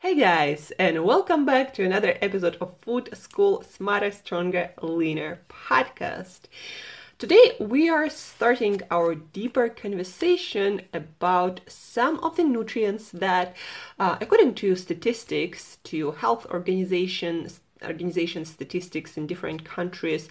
Hey guys, and welcome back to another episode of Food School Smarter, Stronger, Leaner podcast. Today we are starting our deeper conversation about some of the nutrients that, uh, according to statistics, to health organizations, organization statistics in different countries,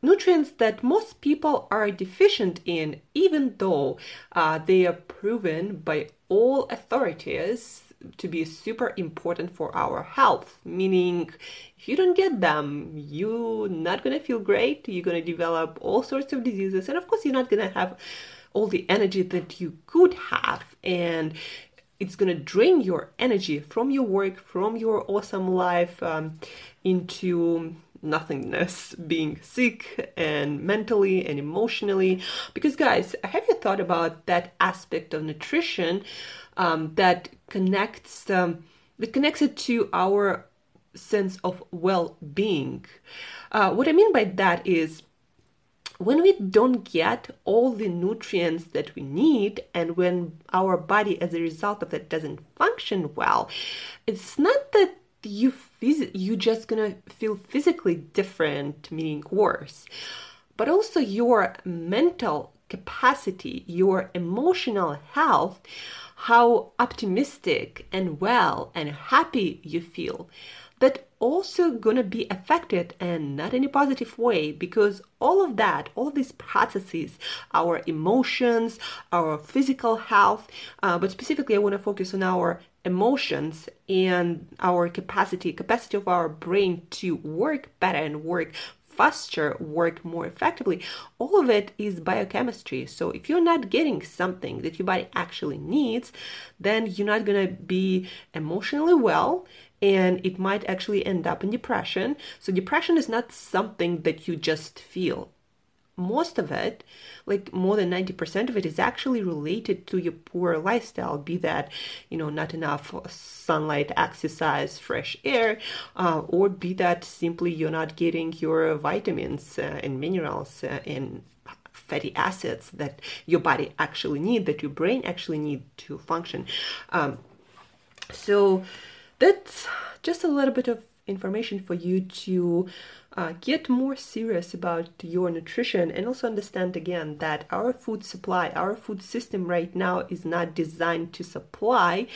nutrients that most people are deficient in, even though uh, they are proven by all authorities to be super important for our health. Meaning, if you don't get them, you're not gonna feel great, you're gonna develop all sorts of diseases, and of course, you're not gonna have all the energy that you could have. And it's going to drain your energy from your work, from your awesome life um, into nothingness, being sick and mentally and emotionally. Because, guys, have you thought about that aspect of nutrition um, that connects um, that connects it to our sense of well-being? Uh, what I mean by that is when we don't get all the nutrients that we need and when our body as a result of that doesn't function well it's not that you phys- you just gonna feel physically different, meaning worse, but also your mental capacity, your emotional health, how optimistic and well and happy you feel. That also gonna be affected and not in a positive way because all of that, all of these processes, our emotions, our physical health, uh, but specifically I want to focus on our emotions and our capacity capacity of our brain to work better and work faster work more effectively. All of it is biochemistry. So if you're not getting something that your body actually needs then you're not going to be emotionally well and it might actually end up in depression. So depression is not something that you just feel most of it, like more than 90% of it, is actually related to your poor lifestyle, be that, you know, not enough sunlight, exercise, fresh air, uh, or be that simply you're not getting your vitamins uh, and minerals uh, and fatty acids that your body actually need, that your brain actually need to function. Um, so that's just a little bit of information for you to uh, get more serious about your nutrition and also understand again that our food supply, our food system right now is not designed to supply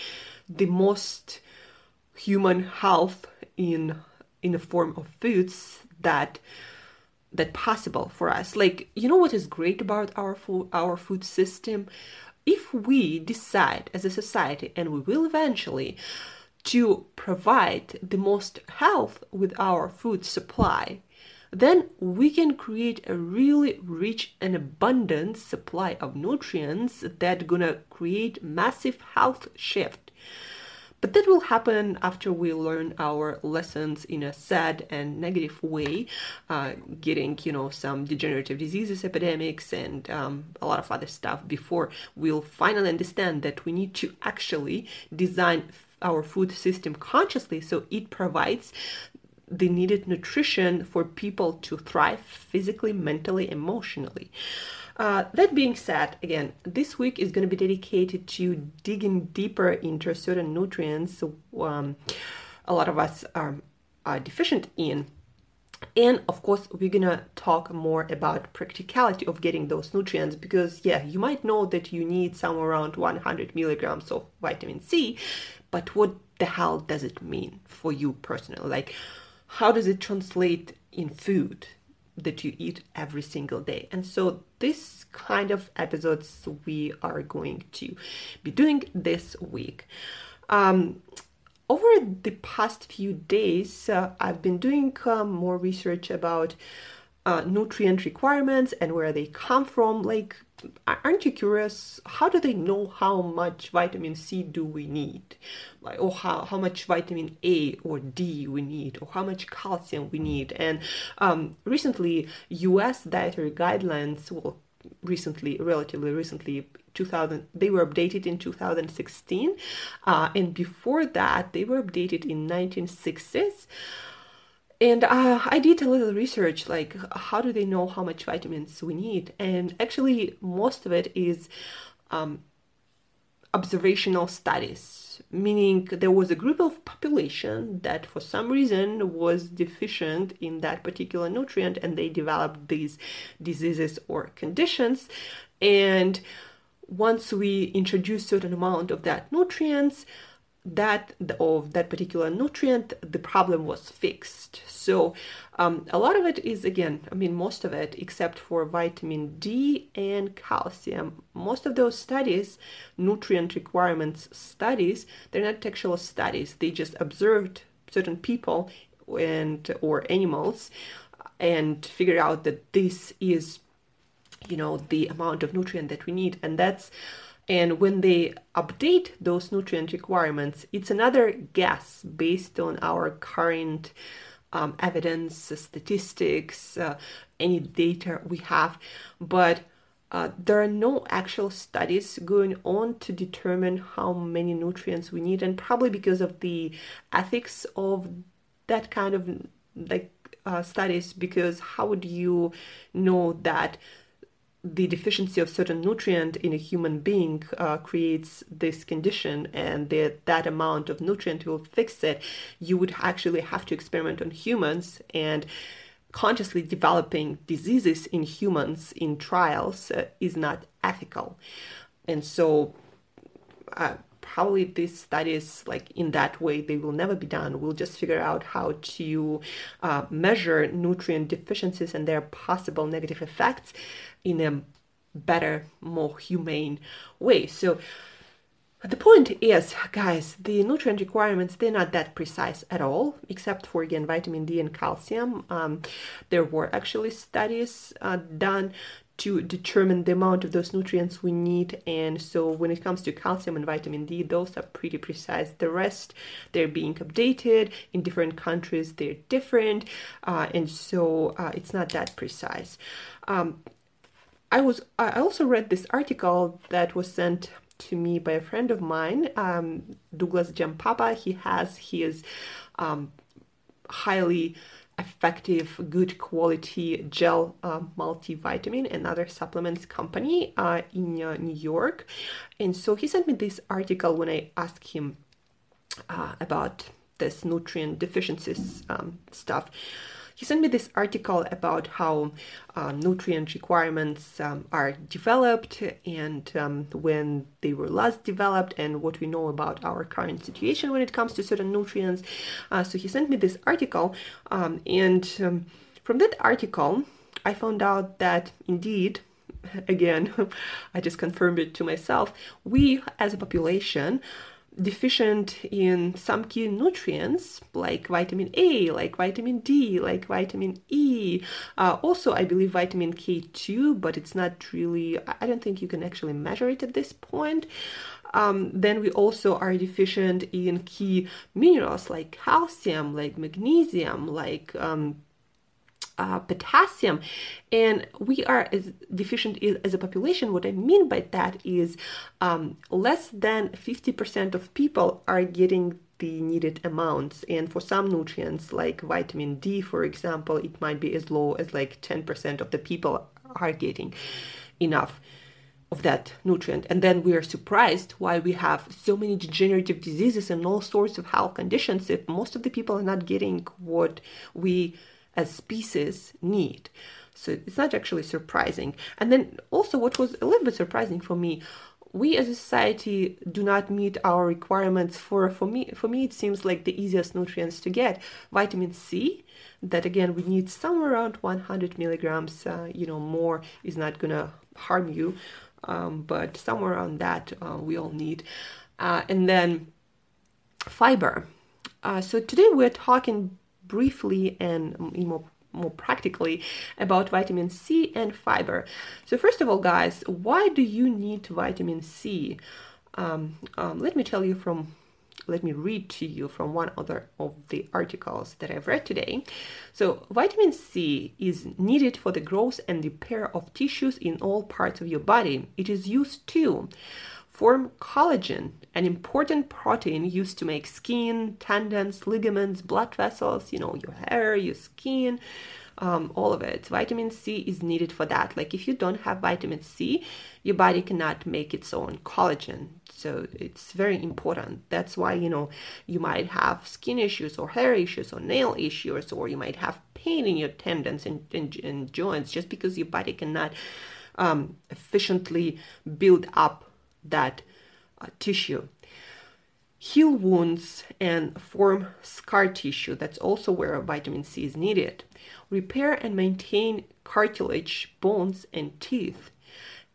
the most human health in in the form of foods that that possible for us. Like you know what is great about our food our food system? If we decide as a society and we will eventually to provide the most health with our food supply, then we can create a really rich and abundant supply of nutrients that gonna create massive health shift. But that will happen after we learn our lessons in a sad and negative way, uh, getting, you know, some degenerative diseases, epidemics, and um, a lot of other stuff before we'll finally understand that we need to actually design our food system consciously so it provides the needed nutrition for people to thrive physically, mentally, emotionally. Uh, that being said, again, this week is going to be dedicated to digging deeper into certain nutrients um, a lot of us are, are deficient in. And of course, we're gonna talk more about practicality of getting those nutrients because, yeah, you might know that you need somewhere around 100 milligrams of vitamin C, but what the hell does it mean for you personally? Like, how does it translate in food that you eat every single day? And so, this kind of episodes we are going to be doing this week. Um, over the past few days, uh, I've been doing uh, more research about uh, nutrient requirements and where they come from. Like, aren't you curious? How do they know how much vitamin C do we need? Like, or how, how much vitamin A or D we need, or how much calcium we need? And um, recently, US dietary guidelines, well, recently, relatively recently, 2000 they were updated in 2016 uh, and before that they were updated in 1960s and uh, i did a little research like how do they know how much vitamins we need? And actually most of it is um, observational studies meaning there was a group of population that for some reason was deficient in that particular nutrient and they developed these diseases or conditions. And once we introduce certain amount of that nutrients that of that particular nutrient the problem was fixed. So um, a lot of it is again i mean most of it except for vitamin d and calcium. Most of those studies nutrient requirements studies they're not actual studies. They just observed certain people and or animals and figured out that this is you know the amount of nutrient that we need and that's and when they update those nutrient requirements it's another guess based on our current um, evidence statistics uh, any data we have. But uh, there are no actual studies going on to determine how many nutrients we need and probably because of the ethics of that kind of like uh, studies because how would you know that the deficiency of certain nutrient in a human being uh, creates this condition and that that amount of nutrient will fix it. You would actually have to experiment on humans and consciously developing diseases in humans in trials uh, is not ethical. And so uh, probably these studies like in that way they will never be done we'll just figure out how to uh, measure nutrient deficiencies and their possible negative effects in a better, more humane way. So the point is, guys, the nutrient requirements, they're not that precise at all, except for, again, vitamin D and calcium. Um, there were actually studies uh, done to determine the amount of those nutrients we need. And so when it comes to calcium and vitamin D, those are pretty precise. The rest, they're being updated. In different countries, they're different. Uh, and so uh, it's not that precise. Um, I was I also read this article that was sent to me by a friend of mine, um, Douglas Jampapa. He has his um, highly effective, good quality gel uh, multivitamin and other supplements company uh, in uh, New York. And so he sent me this article when I asked him uh, about this nutrient deficiencies um, stuff he sent me this article about how uh, nutrient requirements um, are developed and um, when they were last developed and what we know about our current situation when it comes to certain nutrients. Uh, so he sent me this article, um, and um, from that article, I found out that indeed again, I just confirmed it to myself. We as a population deficient in some key nutrients like vitamin A, like vitamin D, like vitamin E. Uh, also, I believe vitamin K2, but it's not really, I don't think you can actually measure it at this point. Um, then we also are deficient in key minerals like calcium, like magnesium, like um, uh, potassium and we are as deficient as a population what i mean by that is um, less than 50% of people are getting the needed amounts. And for some nutrients, like vitamin D, for example, it might be as low as like 10% of the people are getting enough of that nutrient. And then we are surprised why we have so many degenerative diseases and all sorts of health conditions if most of the people are not getting what we as species need. So it's not actually surprising. And then also, what was a little bit surprising for me, we as a society do not meet our requirements for for me for me it seems like the easiest nutrients to get vitamin c that again we need somewhere around 100 milligrams uh, you know more is not gonna harm you um, but somewhere around that uh, we all need uh, and then fiber uh, so today we're talking briefly and more more practically about vitamin C and fiber. So, first of all, guys, why do you need vitamin C? Um, um, let me tell you from let me read to you from one other of the articles that I've read today. So, vitamin C is needed for the growth and repair of tissues in all parts of your body. It is used to form collagen, an important protein used to make skin, tendons, ligaments, blood vessels, you know, your hair, your skin, um, all of it. Vitamin C is needed for that. Like if you don't have vitamin C, your body cannot make its own collagen. So it's very important. That's why, you know, you might have skin issues or hair issues or nail issues, or you might have pain in your tendons and, and, and joints just because your body cannot um, efficiently build up that uh, tissue. Heal wounds and form scar tissue. That's also where vitamin C is needed. Repair and maintain cartilage, bones, and teeth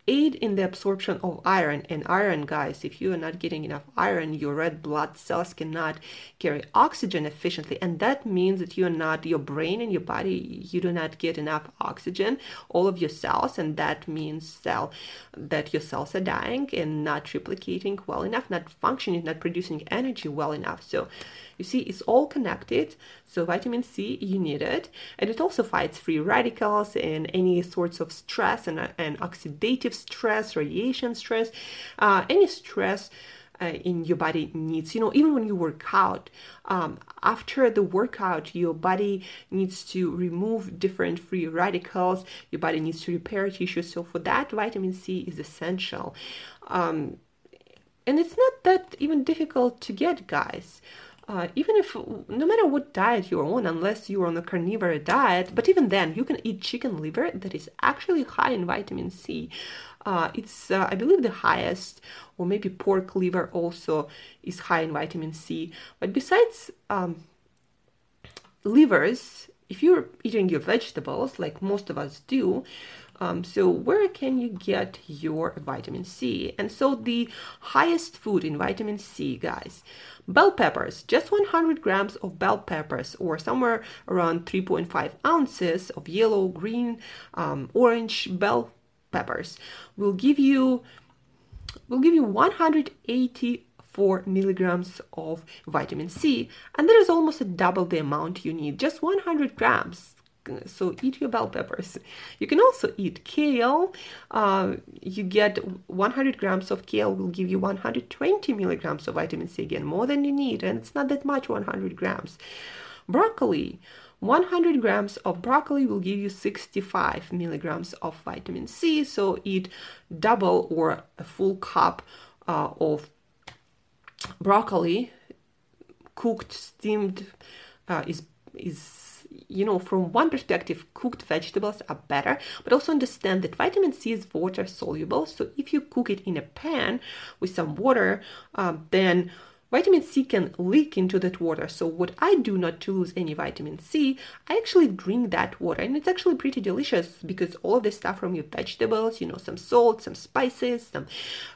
aid in the absorption of iron. And iron, guys, if you are not getting enough iron, your red blood cells cannot carry oxygen efficiently. And that means that you're not, your brain and your body, you do not get enough oxygen, all of your cells. And that means cell that your cells are dying and not replicating well enough, not functioning, not producing energy well enough. So you see, it's all connected. So vitamin C, you need it. And it also fights free radicals and any sorts of stress and, and oxidative stress, radiation stress, uh, any stress. Uh, in your body needs you know even when you work out um, after the workout your body needs to remove different free radicals your body needs to repair tissue so for that vitamin c is essential um, and it's not that even difficult to get guys uh, even if no matter what diet you're on unless you're on a carnivore diet but even then you can eat chicken liver that is actually high in vitamin c. Uh, it's uh, i believe the highest or maybe pork liver also is high in vitamin c. But besides um, livers if you're eating your vegetables like most of us do um, so where can you get your vitamin C? And so the highest food in vitamin C, guys, bell peppers, just 100 grams of bell peppers or somewhere around 3.5 ounces of yellow, green, um, orange bell peppers will give you will give you 184 milligrams of vitamin C, and that is almost a double the amount you need. Just 100 grams so eat your bell peppers. You can also eat kale. Uh, you get 100 grams of kale will give you 120 milligrams of vitamin C again, more than you need, and it's not that much 100 grams. Broccoli. 100 grams of broccoli will give you 65 milligrams of vitamin C. So eat double or a full cup uh, of broccoli, cooked, steamed, uh, is is you know, from one perspective, cooked vegetables are better, but also understand that vitamin C is water soluble. So if you cook it in a pan with some water, um, then vitamin C can leak into that water. So what I do not to lose any vitamin C, I actually drink that water and it's actually pretty delicious because all the stuff from your vegetables, you know, some salt, some spices, some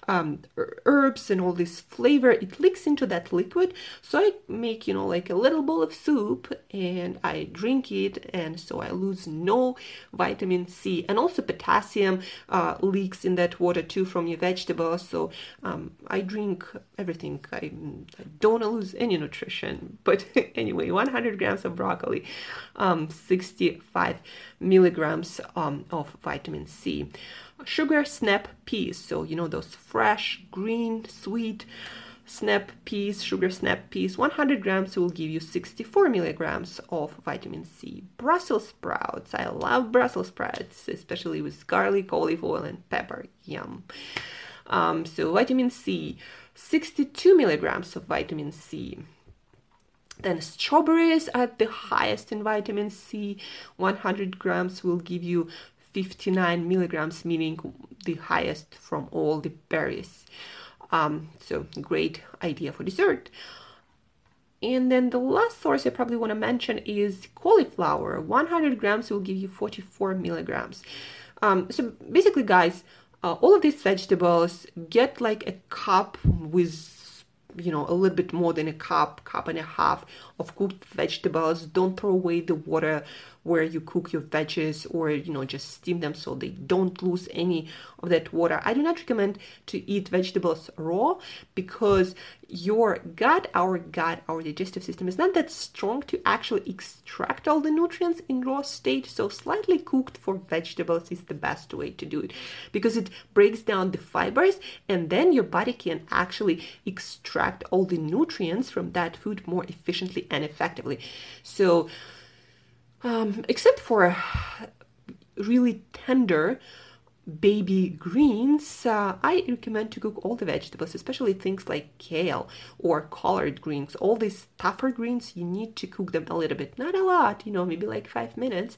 um, herbs and all this flavor, it leaks into that liquid. So I make, you know, like a little bowl of soup and I drink it and so I lose no vitamin C. And also potassium uh, leaks in that water too from your vegetables. So um, I drink everything. I don't lose any nutrition. But anyway, 100 grams of broccoli, um, 65 milligrams um, of vitamin C. Sugar snap peas, so you know those fresh, green, sweet, snap peas, sugar snap peas, 100 grams will give you 64 milligrams of vitamin C. Brussels sprouts, I love Brussels sprouts, especially with garlic, olive oil, and pepper. Yum. Um, so, vitamin C, 62 milligrams of vitamin C. Then strawberries are the highest in vitamin C. 100 grams will give you 59 milligrams, meaning the highest from all the berries. Um, so great idea for dessert. And then the last source I probably want to mention is cauliflower. 100 grams will give you 44 milligrams. Um, so basically, guys, uh, all of these vegetables get like a cup with you know a little bit more than a cup cup and a half of cooked vegetables. Don't throw away the water where you cook your veggies or you know just steam them so they don't lose any of that water. I do not recommend to eat vegetables raw because your gut our gut our digestive system is not that strong to actually extract all the nutrients in raw state so slightly cooked for vegetables is the best way to do it because it breaks down the fibers and then your body can actually extract all the nutrients from that food more efficiently and effectively. So um, except for really tender baby greens, uh, I recommend to cook all the vegetables, especially things like kale or collard greens. All these tougher greens, you need to cook them a little bit, not a lot, you know, maybe like five minutes,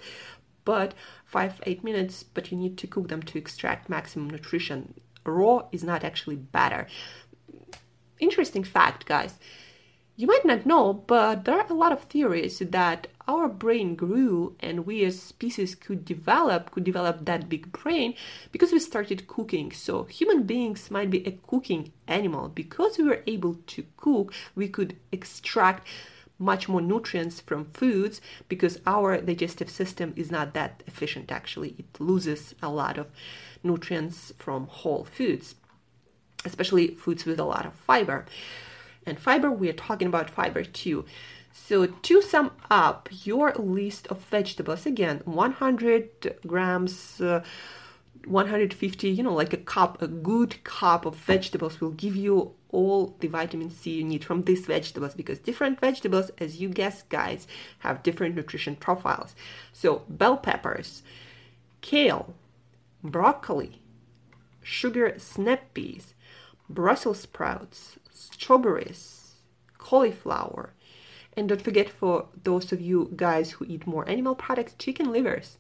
but five, eight minutes, but you need to cook them to extract maximum nutrition. Raw is not actually better. Interesting fact, guys. You might not know, but there are a lot of theories that our brain grew and we as species could develop could develop that big brain because we started cooking. So human beings might be a cooking animal. Because we were able to cook we could extract much more nutrients from foods because our digestive system is not that efficient actually. It loses a lot of nutrients from whole foods especially foods with a lot of fiber. And fiber we are talking about fiber too so to sum up your list of vegetables, again, 100 grams, uh, 150, you know, like a cup, a good cup of vegetables will give you all the vitamin C you need from these vegetables because different vegetables, as you guess, guys, have different nutrition profiles. So bell peppers, kale, broccoli, sugar snap peas, Brussels sprouts, strawberries, cauliflower, and don't forget for those of you guys who eat more animal products, chicken livers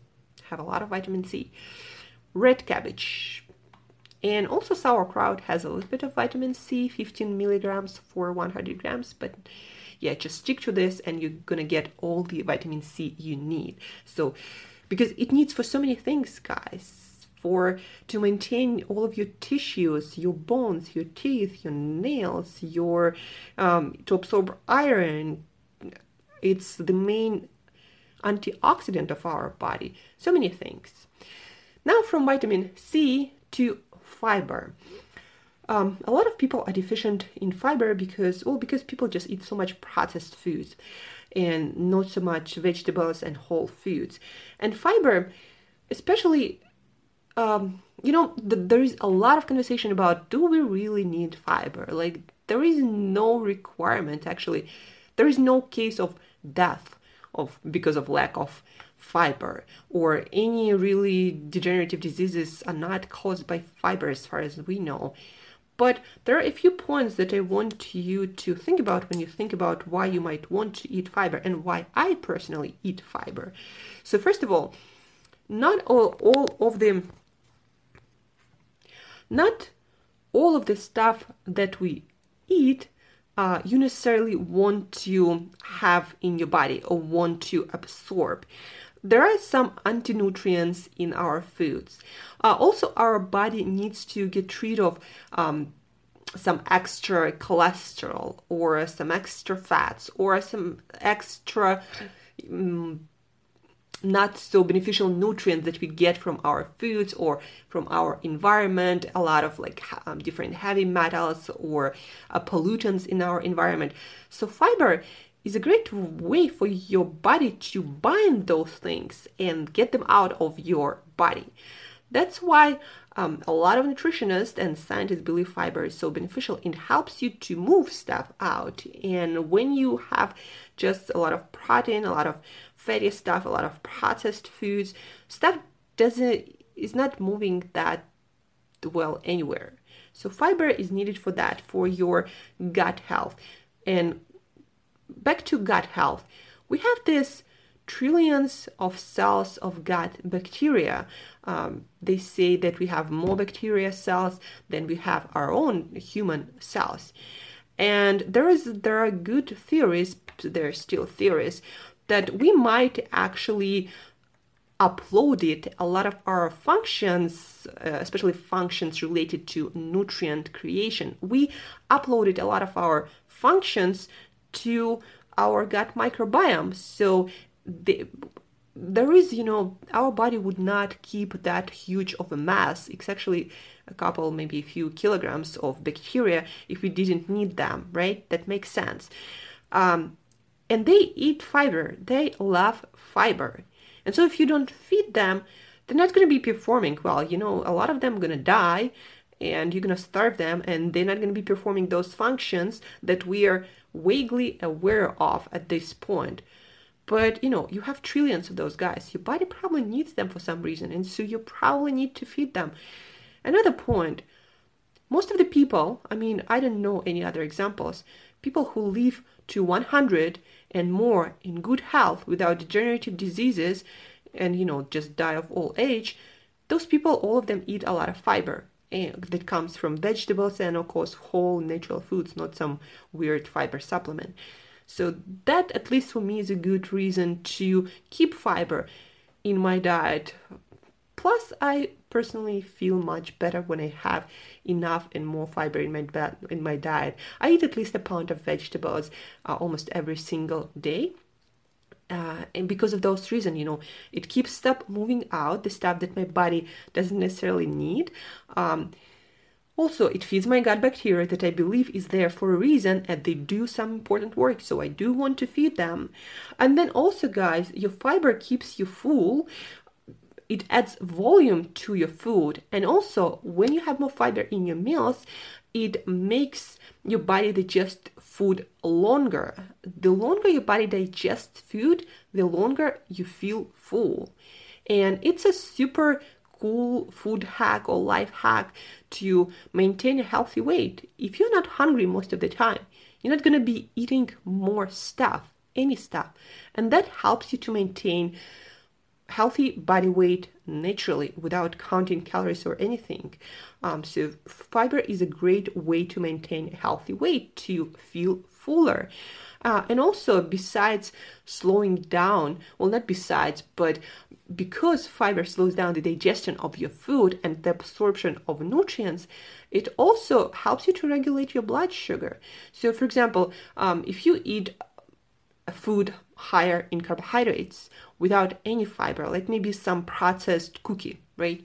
have a lot of vitamin C. Red cabbage and also sauerkraut has a little bit of vitamin C, 15 milligrams for 100 grams, but yeah, just stick to this and you're gonna get all the vitamin C you need. So, because it needs for so many things, guys for to maintain all of your tissues, your bones, your teeth, your nails, your um, to absorb iron, it's the main antioxidant of our body. So many things. Now, from vitamin C to fiber. Um, a lot of people are deficient in fiber because, well, because people just eat so much processed foods and not so much vegetables and whole foods. And fiber, especially, um, you know, the, there is a lot of conversation about do we really need fiber? Like, there is no requirement, actually. There is no case of death of because of lack of fiber or any really degenerative diseases are not caused by fiber as far as we know but there are a few points that I want you to think about when you think about why you might want to eat fiber and why I personally eat fiber. So first of all, not all, all of the not all of the stuff that we eat uh, you necessarily want to have in your body or want to absorb. There are some anti-nutrients in our foods. Uh, also, our body needs to get rid of um, some extra cholesterol or some extra fats or some extra um, not so beneficial nutrients that we get from our foods or from our environment a lot of like um, different heavy metals or uh, pollutants in our environment so fiber is a great way for your body to bind those things and get them out of your body That's why um, a lot of nutritionists and scientists believe fiber is so beneficial. It helps you to move stuff out. And when you have just a lot of protein, a lot of fatty stuff, a lot of processed foods, stuff doesn't is not moving that well anywhere. So fiber is needed for that, for your gut health. And back to gut health, we have this trillions of cells of gut bacteria. Um, they say that we have more bacteria cells than we have our own human cells. And there is there are good theories, there are still theories, that we might actually uploaded a lot of our functions, uh, especially functions related to nutrient creation. We uploaded a lot of our functions to our gut microbiome. So the, there is, you know, our body would not keep that huge of a mass. It's actually a couple, maybe a few kilograms of bacteria if we didn't need them, right? That makes sense. Um, and they eat fiber, they love fiber. And so if you don't feed them, they're not going to be performing well. You know, a lot of them are going to die and you're going to starve them and they're not going to be performing those functions that we are vaguely aware of at this point. But you know, you have trillions of those guys. Your body probably needs them for some reason, and so you probably need to feed them. Another point most of the people, I mean, I don't know any other examples, people who live to 100 and more in good health without degenerative diseases and, you know, just die of old age, those people, all of them eat a lot of fiber eh, that comes from vegetables and, of course, whole natural foods, not some weird fiber supplement. So that, at least for me, is a good reason to keep fiber in my diet. Plus, I personally feel much better when I have enough and more fiber in my in my diet. I eat at least a pound of vegetables uh, almost every single day. Uh, and because of those reasons, you know, it keeps stuff moving out, the stuff that my body doesn't necessarily need. Um, also, it feeds my gut bacteria that I believe is there for a reason and they do some important work, so I do want to feed them. And then also, guys, your fiber keeps you full. It adds volume to your food. And also, when you have more fiber in your meals, it makes your body digest food longer. The longer your body digests food, the longer you feel full. And it's a super cool food hack or life hack to maintain a healthy weight. If you're not hungry most of the time, you're not going to be eating more stuff, any stuff. And that helps you to maintain healthy body weight naturally without counting calories or anything. Um, so, fiber is a great way to maintain healthy weight to feel fuller. Uh, and also, besides slowing down, well, not besides, but because fiber slows down the digestion of your food and the absorption of nutrients, it also helps you to regulate your blood sugar. So, for example, um, if you eat a food higher in carbohydrates without any fiber, like maybe some processed cookie, right?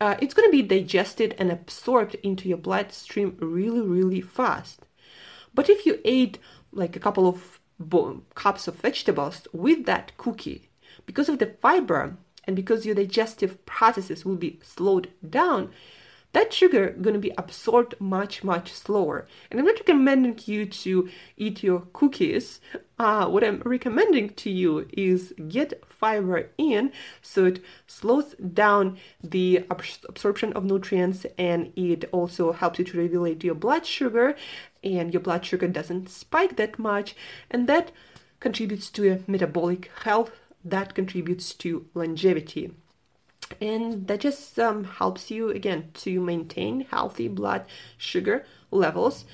Uh, it's going to be digested and absorbed into your bloodstream really, really fast. But if you ate like a couple of bo- cups of vegetables with that cookie, because of the fiber and because your digestive processes will be slowed down, that sugar going to be absorbed much much slower. And i'm not recommending you to eat your cookies. Uh, what i'm recommending to you is get fiber in so it slows down the absorption of nutrients and it also helps you to regulate your blood sugar. And your blood sugar doesn't spike that much. And that contributes to a metabolic health. That contributes to longevity and that just um, helps you again to maintain healthy blood sugar levels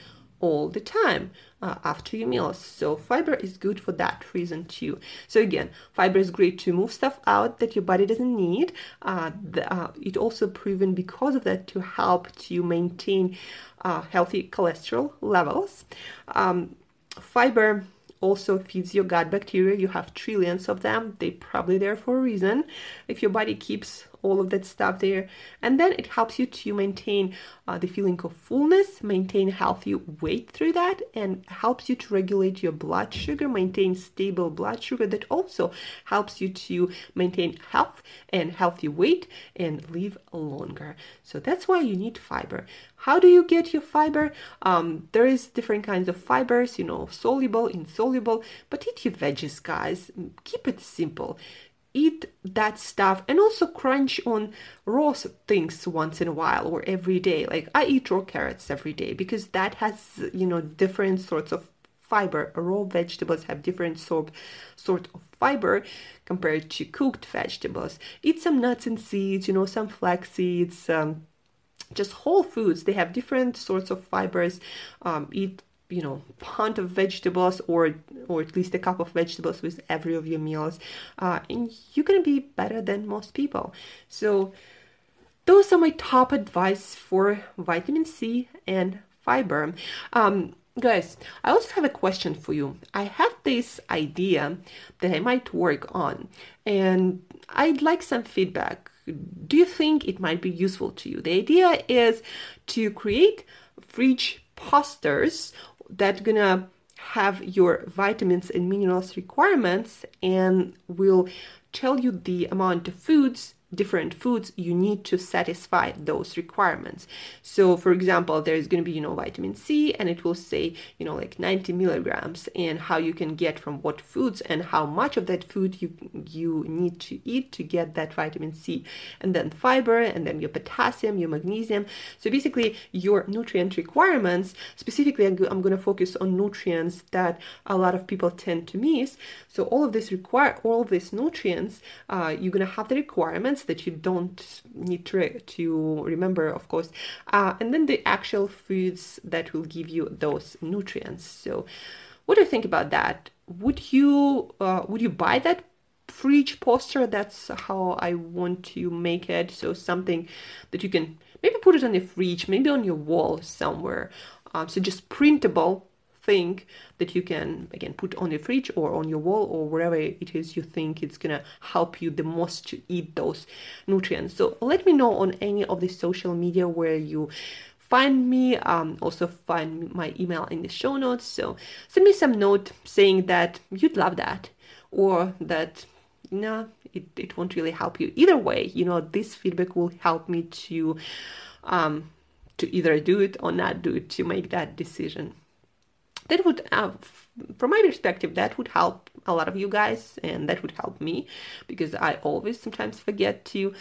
all the time uh, after your meals. So fiber is good for that reason too. So again, fiber is great to move stuff out that your body doesn't need. Uh, the, uh, it also proven because of that to help to maintain uh, healthy cholesterol levels. Um, fiber also feeds your gut bacteria. You have trillions of them. They're probably there for a reason. If your body keeps all of that stuff there. And then it helps you to maintain uh, the feeling of fullness, maintain healthy weight through that, and helps you to regulate your blood sugar, maintain stable blood sugar. That also helps you to maintain health and healthy weight and live longer. So that's why you need fiber. How do you get your fiber? Um, there is different kinds of fibers, you know, soluble, insoluble, but eat your veggies, guys. Keep it simple eat that stuff and also crunch on raw things once in a while or every day. Like i eat raw carrots every day because that has you know different sorts of fiber. Raw vegetables have different sort sort of fiber compared to cooked vegetables. Eat some nuts and seeds you know some flax seeds um, just whole foods. They have different sorts of fibers. Um, eat you know pound of vegetables or or at least a cup of vegetables with every of your meals uh, and you're gonna be better than most people. So those are my top advice for vitamin c and fiber. Um, guys i also have a question for you. I have this idea that i might work on and i'd like some feedback. Do you think it might be useful to you? The idea is to create fridge posters that's gonna have your vitamins and minerals requirements and will tell you the amount of foods different foods you need to satisfy those requirements. So for example there's going to be you know vitamin c and it will say you know like 90 milligrams and how you can get from what foods and how much of that food you you need to eat to get that vitamin c. And then fiber and then your potassium your magnesium. So basically your nutrient requirements specifically i'm going to focus on nutrients that a lot of people tend to miss. So all of this require all of these nutrients uh, you're going to have the requirements that you don't need to, to remember, of course, uh, and then the actual foods that will give you those nutrients. So, what do you think about that? Would you uh, would you buy that fridge poster? That's how I want to make it. So something that you can maybe put it on your fridge, maybe on your wall somewhere. Um, so just printable thing that you can again put on your fridge or on your wall or wherever it is you think it's gonna help you the most to eat those nutrients. So let me know on any of the social media where you find me um, also find my email in the show notes. So send me some note saying that you'd love that or that no it, it won't really help you. Either way you know this feedback will help me to um, to either do it or not do it to make that decision that would uh, from my perspective that would help a lot of you guys and that would help me because i always sometimes forget to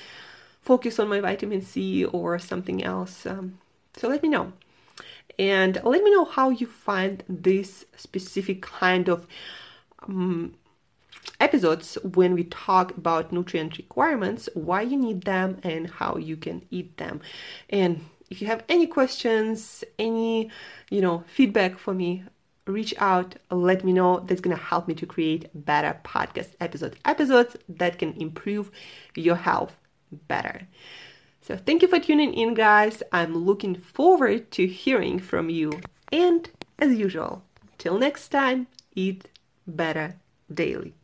focus on my vitamin c or something else um, so let me know. And let me know how you find this specific kind of um, episodes when we talk about nutrient requirements why you need them and how you can eat them. And if you have any questions any you know feedback for me reach out, let me know. That's going to help me to create better podcast episodes, episodes that can improve your health better. So, thank you for tuning in, guys. I'm looking forward to hearing from you. And as usual, till next time, eat better daily.